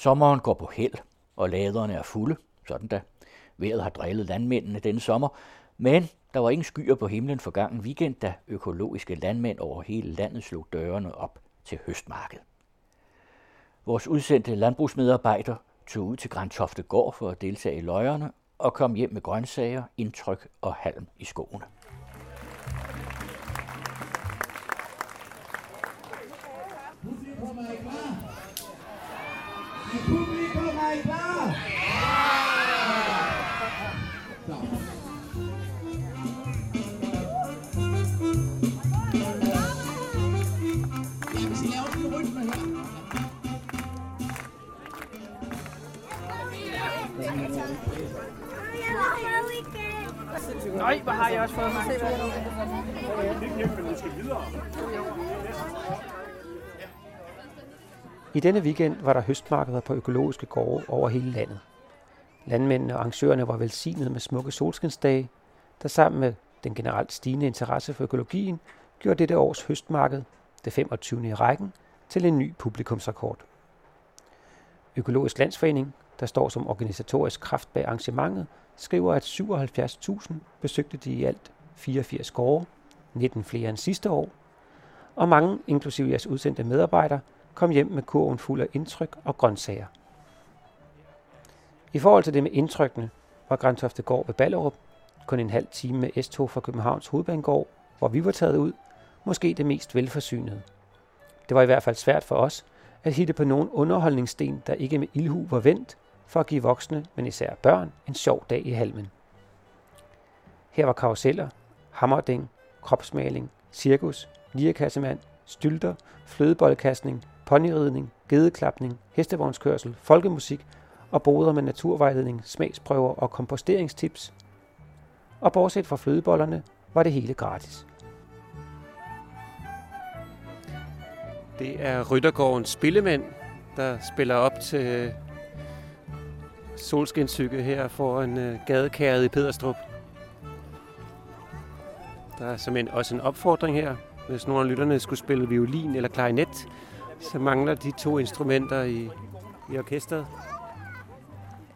Sommeren går på held, og laderne er fulde, sådan da. Vejret har drillet landmændene denne sommer, men der var ingen skyer på himlen for gangen weekend, da økologiske landmænd over hele landet slog dørene op til høstmarkedet. Vores udsendte landbrugsmedarbejder tog ud til Grantofte Gård for at deltage i løjerne og kom hjem med grøntsager, indtryk og halm i skoene. Jeg også fået mig. I denne weekend var der høstmarkeder på økologiske gårde over hele landet. Landmændene og arrangørerne var velsignet med smukke solskinsdage, der sammen med den generelt stigende interesse for økologien gjorde dette års høstmarked, det 25. i rækken, til en ny publikumsrekord. Økologisk Landsforening, der står som organisatorisk kraft bag arrangementet, skriver, at 77.000 besøgte de i alt 84 gårde, 19 flere end sidste år, og mange, inklusive jeres udsendte medarbejdere, kom hjem med kurven fuld af indtryk og grøntsager. I forhold til det med indtrykkene var Grantofte Gård ved Ballerup kun en halv time med S-tog fra Københavns Hovedbanegård, hvor vi var taget ud, måske det mest velforsynede. Det var i hvert fald svært for os at hitte på nogen underholdningssten, der ikke med ildhu var vendt, for at give voksne, men især børn, en sjov dag i halmen. Her var karuseller, hammerding, kropsmaling, cirkus, lirekassemand, stylter, flødeboldkastning, ponyridning, gedeklapning, hestevognskørsel, folkemusik og boder med naturvejledning, smagsprøver og komposteringstips. Og bortset fra flødebollerne var det hele gratis. Det er Ryttergårdens spillemand, der spiller op til solskinsykke her foran øh, gadekæret i Pederstrup. Der er simpelthen også en opfordring her. Hvis nogle af lytterne skulle spille violin eller klarinet, så mangler de to instrumenter i, i orkestret.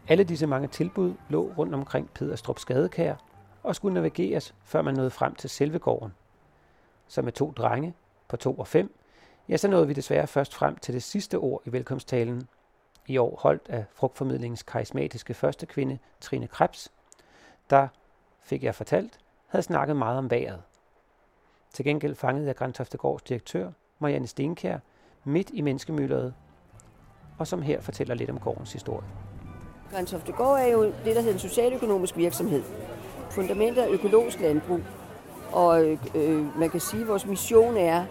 Alle disse mange tilbud lå rundt omkring Pederstrups gadekær og skulle navigeres, før man nåede frem til selve gården. Så med to drenge på to og fem, ja, så nåede vi desværre først frem til det sidste ord i velkomsttalen, i år holdt af frugtformidlingens karismatiske første kvinde, Trine Krebs, der, fik jeg fortalt, havde snakket meget om vejret. Til gengæld fangede jeg Grantoftegårds direktør, Marianne Stenkær, midt i menneskemylderet, og som her fortæller lidt om gårdens historie. Grantoftegård er jo det, der hedder en socialøkonomisk virksomhed. Fundamentet er økologisk landbrug. Og øh, øh man kan sige, at vores mission er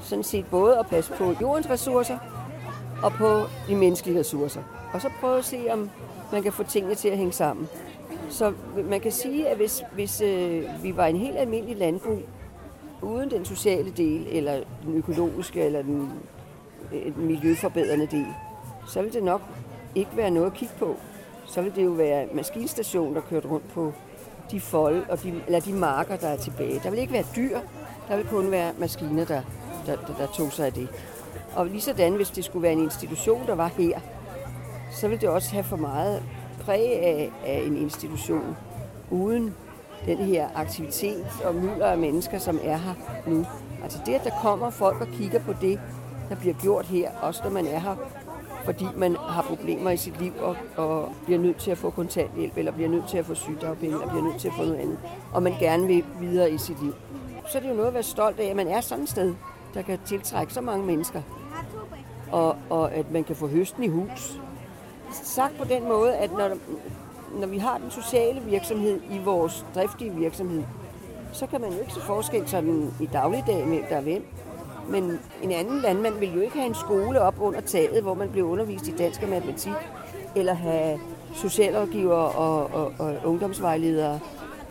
sådan set både at passe på jordens ressourcer og på de menneskelige ressourcer. Og så prøve at se, om man kan få tingene til at hænge sammen. Så man kan sige, at hvis, hvis øh, vi var en helt almindelig landbrug, uden den sociale del, eller den økologiske, eller den, øh, den miljøforbedrende del, så ville det nok ikke være noget at kigge på. Så ville det jo være maskinstation, der kørte rundt på de fold, og de, eller de marker, der er tilbage. Der vil ikke være dyr, der vil kun være maskiner, der, der, der, der tog sig af det. Og lige sådan, hvis det skulle være en institution, der var her, så ville det også have for meget præg af, af en institution, uden den her aktivitet og mylder af mennesker, som er her nu. Altså det, at der kommer folk og kigger på det, der bliver gjort her, også når man er her, fordi man har problemer i sit liv og, og bliver nødt til at få kontanthjælp, eller bliver nødt til at få sygdagpenge, eller bliver nødt til at få noget andet, og man gerne vil videre i sit liv. Så er det jo noget at være stolt af, at man er sådan et sted, der kan tiltrække så mange mennesker, og, og at man kan få høsten i hus. Sagt på den måde, at når, når vi har den sociale virksomhed i vores driftige virksomhed, så kan man jo ikke se forskel sådan i dagligdagen, hvem der er hvem. Men en anden landmand vil jo ikke have en skole op under taget, hvor man bliver undervist i dansk og matematik, eller have socialrådgiver og, og, og ungdomsvejledere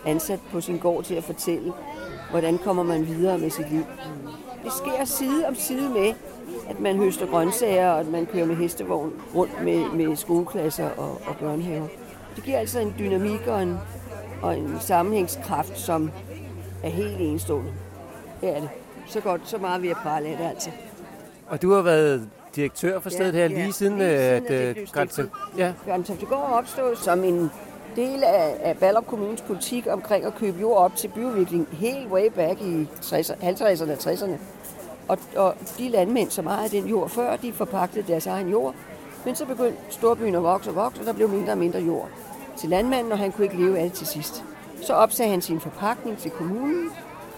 ansat på sin gård til at fortælle, hvordan kommer man videre med sit liv. Det sker side om side med, at man høster grøntsager, og at man kører med hestevogn rundt med, med skoleklasser og, og børnehaver. Det giver altså en dynamik og en, og en sammenhængskraft, som er helt enestående. Det er det. Så godt, så meget vi har prale af det altså. Og du har været direktør for Ja, stedet her, ja. lige siden, Lige siden, at at det øh, Grænse... Ja, Grøntoftegård opstod som en del af, af Ballerup Kommunes politik omkring at købe jord op til byudvikling helt way back i 60'erne, 50'erne og 60'erne. Og, og de landmænd, som ejede den jord før, de forpagtede deres egen jord. Men så begyndte storbyen at vokse og vokse, og der blev mindre og mindre jord til landmanden, og han kunne ikke leve af det til sidst. Så opsagde han sin forpagtning til kommunen,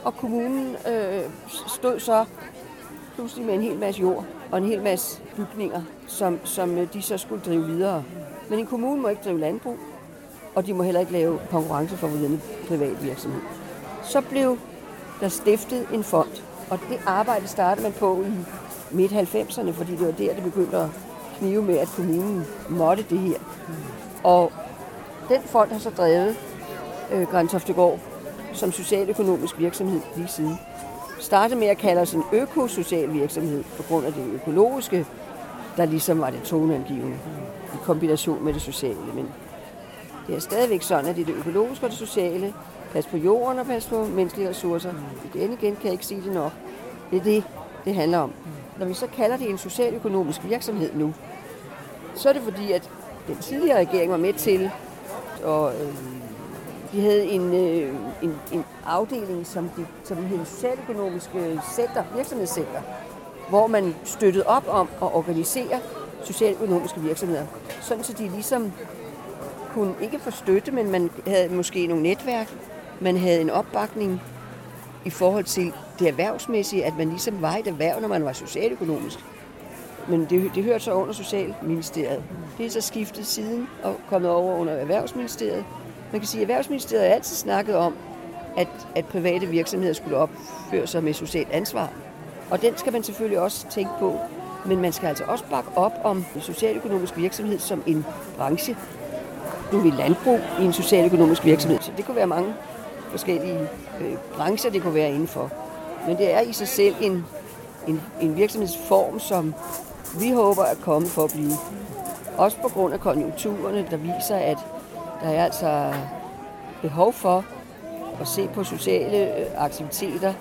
og kommunen øh, stod så pludselig med en hel masse jord og en hel masse bygninger, som, som øh, de så skulle drive videre. Men en kommune må ikke drive landbrug, og de må heller ikke lave konkurrenceforvridende privat virksomhed. Så blev der stiftet en fond, og det arbejde startede man på i midt-90'erne, fordi det var der, det begyndte at knive med, at kommunen måtte det her. Og den fond har så drevet øh, Grænsoftegård som socialøkonomisk virksomhed lige siden. Startede med at kalde os en økosocial virksomhed på grund af det økologiske, der ligesom var det toneangivende i kombination med det sociale. Men det er stadigvæk sådan, at det er det økologiske og det sociale. Pas på jorden og pas på menneskelige ressourcer. Igen igen kan jeg ikke sige det nok. Det er det, det handler om. Når vi så kalder det en socialøkonomisk virksomhed nu, så er det fordi, at den tidligere regering var med til, og øh, de havde en, øh, en, en afdeling, som, de, som hed Socialøkonomiske øh, Center, Virksomhedscenter, hvor man støttede op om at organisere socialøkonomiske virksomheder. Sådan så de ligesom kunne ikke få støtte, men man havde måske nogle netværk, man havde en opbakning i forhold til det erhvervsmæssige, at man ligesom var et erhverv, når man var socialøkonomisk. Men det, det hørte så under Socialministeriet. Det er så skiftet siden og kommet over under Erhvervsministeriet. Man kan sige, at Erhvervsministeriet har altid snakket om, at, at private virksomheder skulle opføre sig med socialt ansvar. Og den skal man selvfølgelig også tænke på. Men man skal altså også bakke op om en socialøkonomisk virksomhed som en branche. Nu er vi landbrug i en socialøkonomisk virksomhed, så det kunne være mange forskellige øh, brancher, det kunne være indenfor. Men det er i sig selv en, en, en virksomhedsform, som vi håber er kommet for at blive. Også på grund af konjunkturerne, der viser, at der er altså behov for at se på sociale øh, aktiviteter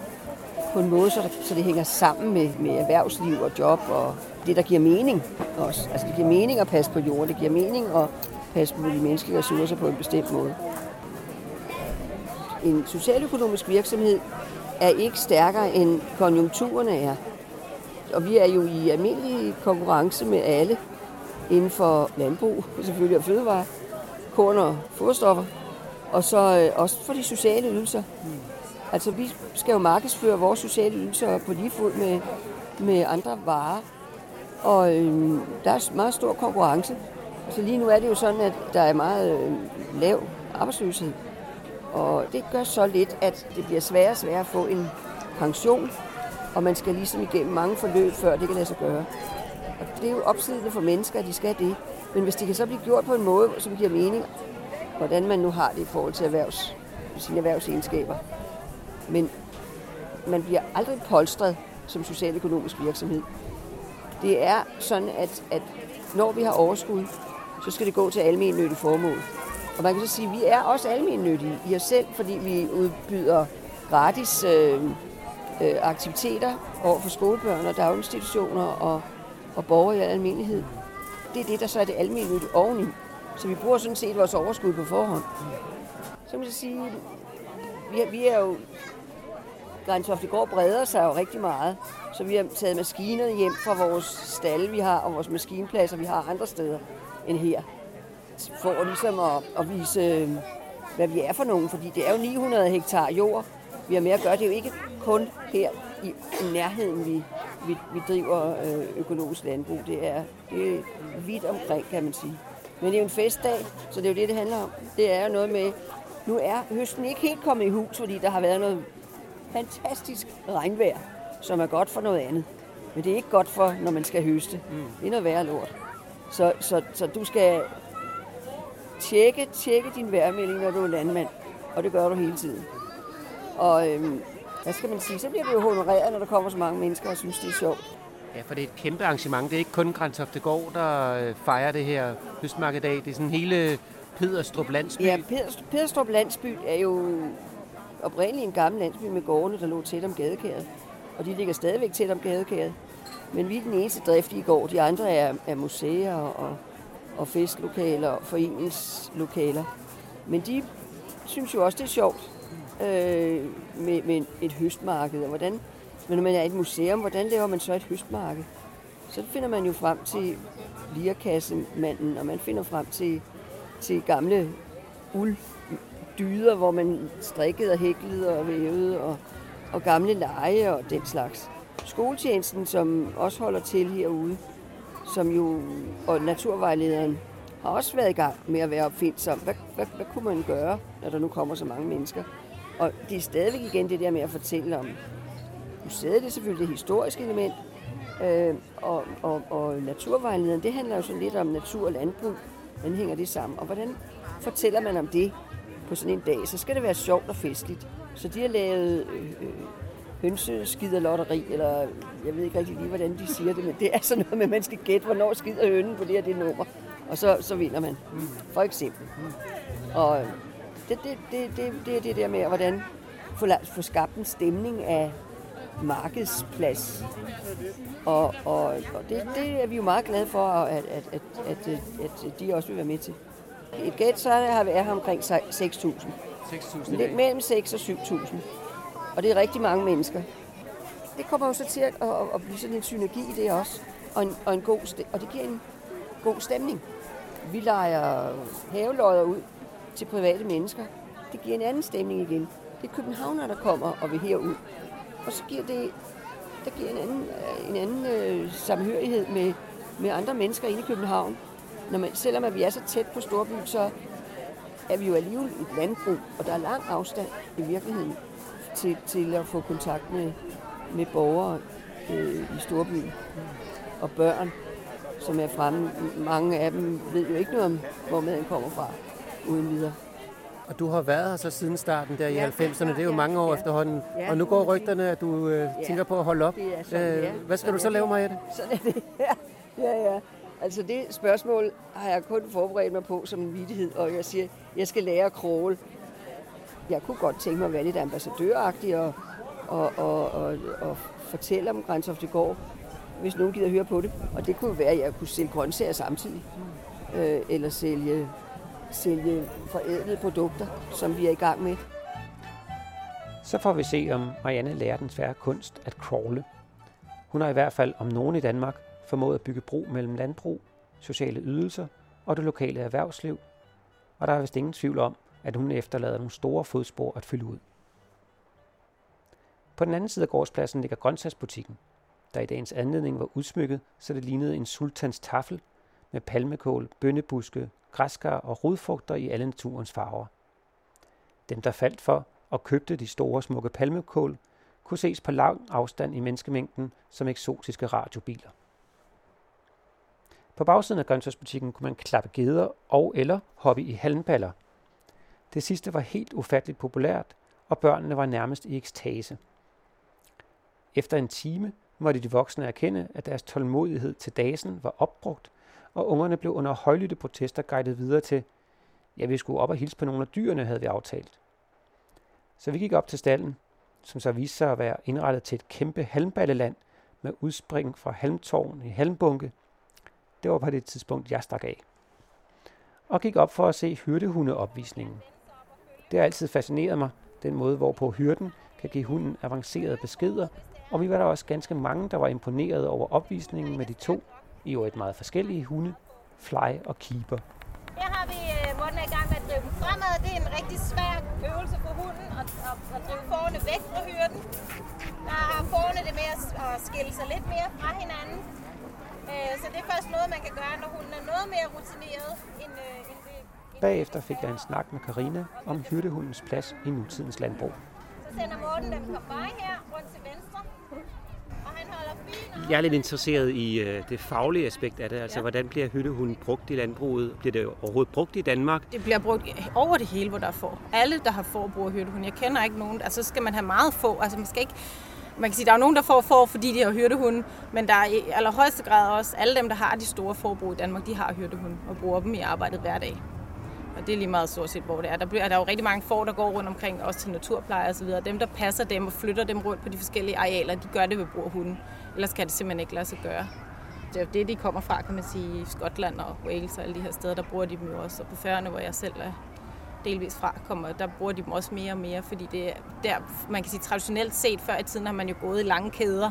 på en måde, så, der, så det hænger sammen med, med erhvervsliv og job og det, der giver mening også. Altså det giver mening at passe på jorden, det giver mening at passe på de menneskelige ressourcer på en bestemt måde. En socialøkonomisk virksomhed er ikke stærkere end konjunkturerne er. Og vi er jo i almindelig konkurrence med alle inden for landbrug, selvfølgelig og fødevare, korn og fodstoffer, og så øh, også for de sociale ydelser. Altså vi skal jo markedsføre vores sociale ydelser på lige fod med, med andre varer, og øhm, der er meget stor konkurrence. Så lige nu er det jo sådan, at der er meget øh, lav arbejdsløshed, og det gør så lidt, at det bliver sværere og sværere at få en pension, og man skal ligesom igennem mange forløb, før det kan lade sig gøre. Og det er jo opslidende for mennesker, at de skal det. Men hvis det kan så blive gjort på en måde, som giver mening, hvordan man nu har det i forhold til erhvervs, sine erhvervsegenskaber. Men man bliver aldrig polstret som socialøkonomisk virksomhed. Det er sådan, at, at når vi har overskud, så skal det gå til almennyttige formål. Og man kan så sige, at vi er også almennyttige i os selv, fordi vi udbyder gratis øh, øh, aktiviteter over for skolebørn og daginstitutioner og, og borgere i almindelighed. Det er det, der så er det almindelige oveni. Så vi bruger sådan set vores overskud på forhånd. Så kan man så sige, vi er, vi er jo... Grænsoftegård breder sig jo rigtig meget. Så vi har taget maskinerne hjem fra vores stalle, vi har, og vores maskinpladser, vi har andre steder end her. For ligesom at, at vise, hvad vi er for nogen. Fordi det er jo 900 hektar jord, vi har med at gøre. Det er jo ikke kun her i nærheden, vi, vi, vi driver øh, økologisk landbrug. Det er, det er vidt omkring, kan man sige. Men det er jo en festdag, så det er jo det, det handler om. Det er jo noget med, nu er høsten ikke helt kommet i hus, fordi der har været noget fantastisk regnvejr, som er godt for noget andet. Men det er ikke godt for, når man skal høste. Mm. Det er noget værre lort. Så, så, så du skal tjekke, tjekke din vejrmelding, når du er landmand. Og det gør du hele tiden. Og øhm, hvad skal man sige, så bliver du jo honoreret, når der kommer så mange mennesker og synes, det er sjovt. Ja, for det er et kæmpe arrangement. Det er ikke kun Grænsoftegård, der øh, fejrer det her høstmarkedag. Det er sådan hele Pederstrup landsby. Ja, Pederstrup landsby er jo oprindeligt en gammel landsby med gårdene, der lå tæt om gadekæret. Og de ligger stadigvæk tæt om gadekæret. Men vi er den eneste driftige gård. De andre er, er museer og, og festlokaler og foreningslokaler. Men de synes jo også, det er sjovt øh, med, med et høstmarked. Og hvordan, men når man er et museum, hvordan laver man så et høstmarked? Så finder man jo frem til lirkassemanden, og man finder frem til, til gamle ulddyder, hvor man strikkede og hæklede og vævede, og, og gamle leje og den slags. Skoletjenesten, som også holder til herude, som jo, og naturvejlederen, har også været i gang med at være opfindsom. Hvad, hvad, hvad kunne man gøre, når der nu kommer så mange mennesker? Og det er stadigvæk igen det der med at fortælle om museet, det er selvfølgelig det historiske element, øh, og, og, og naturvejlederen, det handler jo sådan lidt om natur og landbrug. Hvordan hænger det sammen? Og hvordan fortæller man om det på sådan en dag? Så skal det være sjovt og festligt. Så de har lavet øh, øh øh hønseskiderlotteri, eller jeg ved ikke rigtig lige, hvordan de siger det, men det er sådan noget med, at man skal gætte, hvornår skider hønnen på det her det nummer. Og så, så vinder man, for eksempel. Og det, det, det, det, det er det der med, hvordan få, få skabt en stemning af markedsplads. Og, og, og det, det er vi jo meget glade for, at, at, at, at, at de også vil være med til. Et gæt, så har vi her omkring 6.000. 6.000 Lidt mellem 6 og 7.000. Og det er rigtig mange mennesker. Det kommer jo så til at, at, at blive sådan en synergi i det også. Og, en, og, en god og det giver en god stemning. Vi leger havelodder ud til private mennesker. Det giver en anden stemning igen. Det er københavner, der kommer og vil herud. Og så giver det der giver en anden, en anden øh, samhørighed med, med andre mennesker inde i København. Når man, selvom at vi er så tæt på Storbyen, så er vi jo alligevel et landbrug, og der er lang afstand i virkeligheden til, til at få kontakt med, med borgere øh, i Storbyen og børn, som er fremme. Mange af dem ved jo ikke noget om, hvor maden kommer fra, uden videre. Og du har været her så siden starten der i ja, 90'erne. Det er jo mange år ja, efterhånden. Ja, og nu går rygterne, at du øh, ja, tænker på at holde op. Sådan, øh, ja. Hvad skal du så lave, Mariette? Sådan er det. Ja, ja, ja. Altså det spørgsmål har jeg kun forberedt mig på som en vidighed, og jeg siger, jeg skal lære at crawl. Jeg kunne godt tænke mig at være lidt ambassadøragtig og, og, og, og, og fortælle om Grænshoftegård, hvis nogen gider høre på det. Og det kunne være, at jeg kunne sælge grøntsager samtidig. Øh, eller sælge sælge forædlede produkter, som vi er i gang med. Så får vi se, om Marianne lærer den svære kunst at crawle. Hun har i hvert fald om nogen i Danmark formået at bygge bro mellem landbrug, sociale ydelser og det lokale erhvervsliv, og der er vist ingen tvivl om, at hun efterlader nogle store fodspor at fylde ud. På den anden side af gårdspladsen ligger grøntsagsbutikken, der i dagens anledning var udsmykket, så det lignede en sultans tafel med palmekål, bønnebuske, græskar og rodfrugter i alle naturens farver. Dem, der faldt for og købte de store smukke palmekål, kunne ses på lang afstand i menneskemængden som eksotiske radiobiler. På bagsiden af grøntsagsbutikken kunne man klappe geder og eller hoppe i halmballer. Det sidste var helt ufatteligt populært, og børnene var nærmest i ekstase. Efter en time måtte de voksne erkende, at deres tålmodighed til dagen var opbrugt, og ungerne blev under højlytte protester guidet videre til, ja, vi skulle op og hilse på nogle af dyrene, havde vi aftalt. Så vi gik op til stallen, som så viste sig at være indrettet til et kæmpe halmballeland med udspring fra halmtårn i halmbunke. Det var på det tidspunkt, jeg stak af. Og gik op for at se hyrdehundeopvisningen. Det har altid fascineret mig, den måde, hvorpå hyrden kan give hunden avancerede beskeder, og vi var der også ganske mange, der var imponeret over opvisningen med de to i øvrigt meget forskellige hunde, Fly og Keeper. Her har vi øh, uh, Morten er i gang med at drive dem fremad. Det er en rigtig svær øvelse for hunden at, at, at drive forerne væk fra hyrden. Der har forerne det med at, at skille sig lidt mere fra hinanden. Øh, så det er først noget, man kan gøre, når hunden er noget mere rutineret end, øh, end det. Bagefter fik jeg en snak med Karina om hyrdehundens plads i nutidens landbrug. Så sender Morten dem vej her rundt til venstre. Jeg er lidt interesseret i øh, det faglige aspekt af det. Altså, ja. hvordan bliver hyttehunden brugt i landbruget? Bliver det overhovedet brugt i Danmark? Det bliver brugt over det hele, hvor der er får. Alle, der har får, bruger hyttehund. Jeg kender ikke nogen. Altså, så skal man have meget få. Altså, man skal ikke man kan sige, der er nogen, der får får, fordi de har hyrdehunde, men der er i allerhøjeste grad også alle dem, der har de store forbrug i Danmark, de har hyrdehunde og bruger dem i arbejdet hver dag. Og det er lige meget stort set, hvor det er. Der, bliver, der er jo rigtig mange får, der går rundt omkring, også til naturpleje og så videre. Dem, der passer dem og flytter dem rundt på de forskellige arealer, de gør det ved brug af hunden. Ellers kan det simpelthen ikke lade sig gøre. Det er jo det, de kommer fra, kan man sige, i Skotland og Wales og alle de her steder, der bruger de dem jo også. Og på færgerne, hvor jeg selv er delvis fra, kommer, der bruger de dem også mere og mere, fordi det er der, man kan sige traditionelt set, før i tiden har man jo gået i lange kæder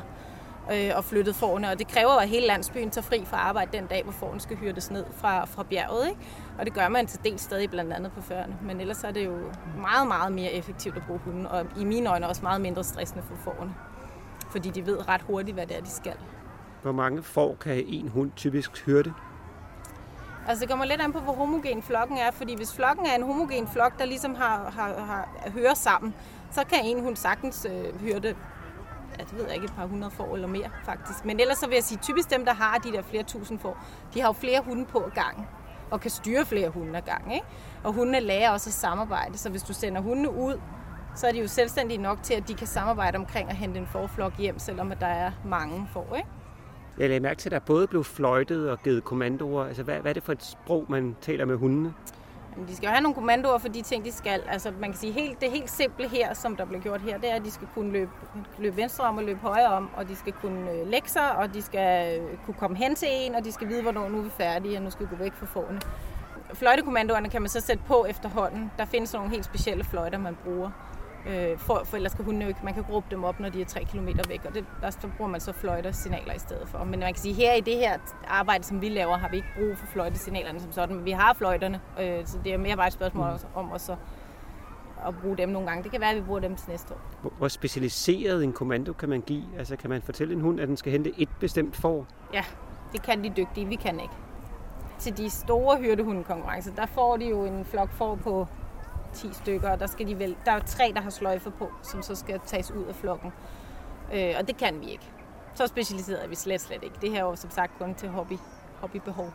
øh, og flyttet forne, og det kræver, at hele landsbyen tager fri fra arbejde den dag, hvor forne skal hyrdes ned fra, fra bjerget, ikke? og det gør man til del stadig blandt andet på Færøerne, men ellers er det jo meget, meget mere effektivt at bruge hunden, og i mine øjne også meget mindre stressende for forne, fordi de ved ret hurtigt, hvad det er, de skal. Hvor mange får kan en hund typisk høre Altså det kommer lidt an på, hvor homogen flokken er, fordi hvis flokken er en homogen flok, der ligesom har, har, har hører sammen, så kan en hund sagtens øh, høre det, ja, det ved jeg ikke, et par hundrede får eller mere faktisk. Men ellers så vil jeg sige, typisk dem, der har de der flere tusind får, de har jo flere hunde på gang og kan styre flere hunde ad gang. Ikke? Og hundene lærer også at samarbejde, så hvis du sender hundene ud, så er de jo selvstændige nok til, at de kan samarbejde omkring at hente en forflok hjem, selvom der er mange får. Ikke? Jeg lagde mærke til, at der både blev fløjtet og givet kommandoer. Altså, hvad, hvad er det for et sprog, man taler med hundene? Jamen, de skal jo have nogle kommandoer for de ting, de skal. Altså, man kan sige, helt, det helt simple her, som der bliver gjort her, det er, at de skal kunne løbe, løbe venstre om og løbe højre om, og de skal kunne øh, lægge sig, og de skal øh, kunne komme hen til en, og de skal vide, hvornår nu er vi færdige, og nu skal vi gå væk fra forne. Fløjtekommandoerne kan man så sætte på efterhånden. Der findes nogle helt specielle fløjter, man bruger. Øh, for, for ellers kan hunden jo ikke, man kan råbe dem op, når de er 3 km væk, og det, der så bruger man så fløjtesignaler i stedet for. Men man kan sige, her i det her arbejde, som vi laver, har vi ikke brug for fløjtesignalerne som sådan, men vi har fløjterne, øh, så det er mere bare et spørgsmål mm. om at, så, at bruge dem nogle gange. Det kan være, at vi bruger dem til næste år. Hvor specialiseret en kommando kan man give? Altså kan man fortælle en hund, at den skal hente et bestemt får? Ja, det kan de dygtige, vi kan ikke. Til de store hyrdehundekonkurrencer, der får de jo en flok får på 10 stykker, og der, skal de vel, der er tre, der har sløjfer på, som så skal tages ud af flokken. Øh, og det kan vi ikke. Så specialiseret er vi slet, slet ikke. Det her er jo som sagt kun til hobby, hobbybehov.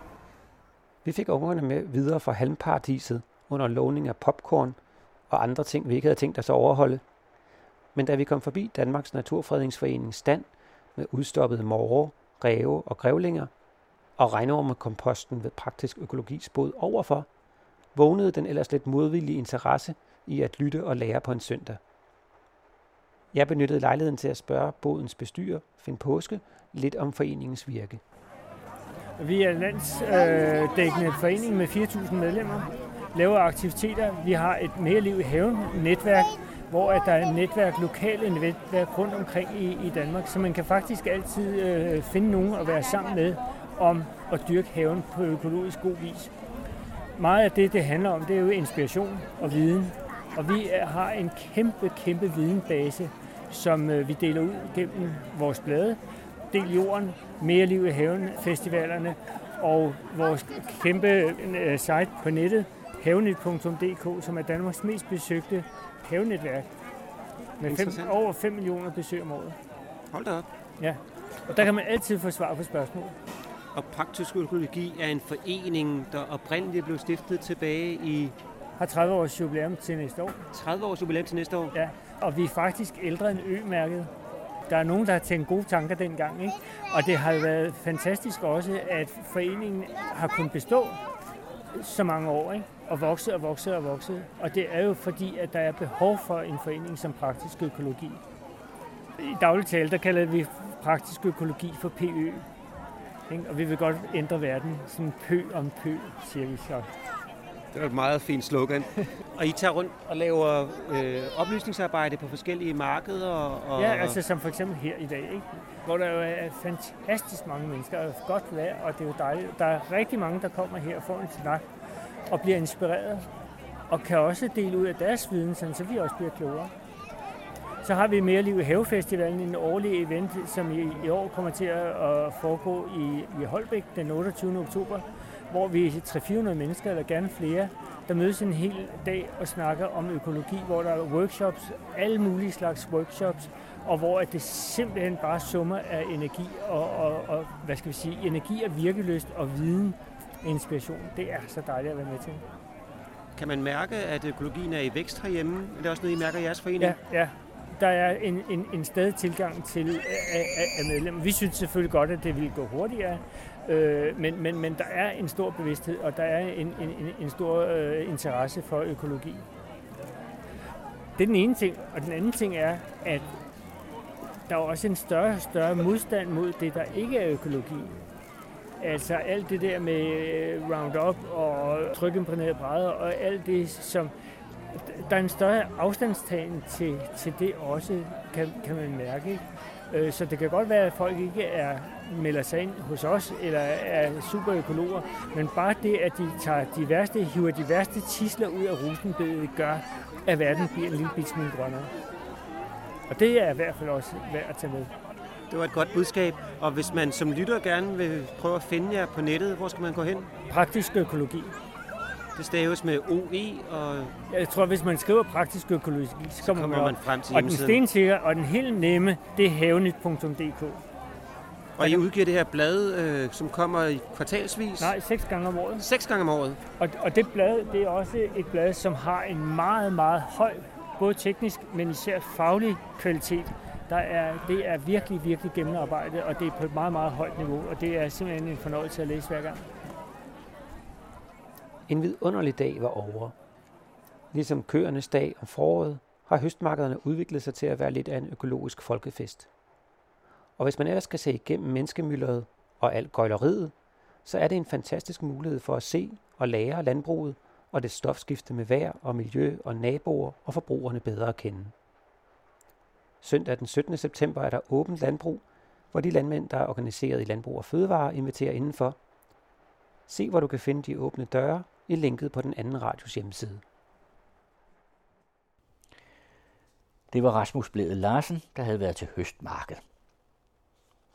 Vi fik ungerne med videre fra halmparadiset under lovning af popcorn og andre ting, vi ikke havde tænkt os at overholde. Men da vi kom forbi Danmarks Naturfredningsforening stand med udstoppede morre, ræve og grævlinger, og regnormekomposten ved praktisk økologis bod overfor, vågnede den ellers lidt modvillige interesse i at lytte og lære på en søndag. Jeg benyttede lejligheden til at spørge bodens bestyrer, Finn Påske, lidt om foreningens virke. Vi er landsdækkende forening med 4.000 medlemmer, laver aktiviteter. Vi har et mere liv i haven netværk, hvor at der er et netværk, lokale netværk rundt omkring i, i Danmark, så man kan faktisk altid øh, finde nogen at være sammen med om at dyrke haven på økologisk god vis meget af det, det handler om, det er jo inspiration og viden. Og vi har en kæmpe, kæmpe videnbase, som øh, vi deler ud gennem vores blade. Del jorden, mere liv i haven, festivalerne og vores kæmpe øh, site på nettet, havenet.dk, som er Danmarks mest besøgte havenetværk. Med fem, over 5 millioner besøg om året. Hold da op. Ja, og der kan man altid få svar på spørgsmål og Praktisk Økologi er en forening, der oprindeligt blev stiftet tilbage i... Har 30 års jubilæum til næste år. 30 års jubilæum til næste år? Ja, og vi er faktisk ældre end Ø-mærket. Der er nogen, der har tænkt gode tanker dengang, ikke? Og det har været fantastisk også, at foreningen har kunnet bestå så mange år, ikke? og vokse og vokse og vokse. Og det er jo fordi, at der er behov for en forening som praktisk økologi. I daglig tale, der kalder vi praktisk økologi for PØ, ikke? Og vi vil godt ændre verden. Sådan pø om pø, siger vi så. Det er et meget fint slogan. og I tager rundt og laver øh, oplysningsarbejde på forskellige markeder? Og, ja, altså som for eksempel her i dag, ikke? hvor der jo er fantastisk mange mennesker, og godt vejr, og det er jo dejligt. Der er rigtig mange, der kommer her og får en snak og bliver inspireret, og kan også dele ud af deres viden, så vi også bliver klogere. Så har vi Mere Liv i Havefestivalen, en årlig event, som i, i år kommer til at foregå i, i Holbæk den 28. oktober, hvor vi er 300-400 mennesker, eller gerne flere, der mødes en hel dag og snakker om økologi, hvor der er workshops, alle mulige slags workshops, og hvor det simpelthen bare summer af energi og, og, og hvad skal vi sige, energi og virkeløst og viden inspiration. Det er så dejligt at være med til. Kan man mærke, at økologien er i vækst herhjemme? Er det også noget, I mærker i jeres forening? Ja, ja der er en, en, en stadig tilgang til øh, af, af medlemmer. Vi synes selvfølgelig godt, at det vil gå hurtigere, Øh, men, men, men der er en stor bevidsthed, og der er en, en, en, en stor øh, interesse for økologi. Det er den ene ting. Og den anden ting er, at der er også en større større modstand mod det, der ikke er økologi. Altså alt det der med øh, Roundup og trykimprægnerede brædder og alt det, som... Der er en større afstandstagen til, til det også, kan, kan man mærke. Ikke? Øh, så det kan godt være, at folk ikke er melder sig ind hos os, eller er superøkologer, men bare det, at de tager de værste, hiver de værste tisler ud af rosenbedet, gør, at verden bliver en lille bit smule grønnere. Og det er i hvert fald også værd at tage med. Det var et godt budskab. Og hvis man som lytter gerne vil prøve at finde jer på nettet, hvor skal man gå hen? Praktisk økologi. Det staves med OE og... Jeg tror, hvis man skriver praktisk økologi, så, så kommer man, man frem til Og den stensikre og den helt nemme, det er havenyt.dk. Og I udgiver det her blad, øh, som kommer i kvartalsvis? Nej, seks gange om året. Seks gange om året? Og, og det blad, det er også et blad, som har en meget, meget høj, både teknisk, men især faglig kvalitet. Der er, det er virkelig, virkelig gennemarbejdet, og det er på et meget, meget højt niveau, og det er simpelthen en fornøjelse at læse hver gang. En vidunderlig dag var over. Ligesom køernes dag om foråret, har høstmarkederne udviklet sig til at være lidt af en økologisk folkefest. Og hvis man ellers skal se igennem menneskemyldret og alt gøjleriet, så er det en fantastisk mulighed for at se og lære landbruget og det stofskifte med vejr og miljø og naboer og forbrugerne bedre at kende. Søndag den 17. september er der åbent landbrug, hvor de landmænd, der er organiseret i Landbrug og Fødevare, inviterer indenfor. Se, hvor du kan finde de åbne døre i linket på den anden radios hjemmeside. Det var Rasmus Blæde Larsen, der havde været til høstmarked.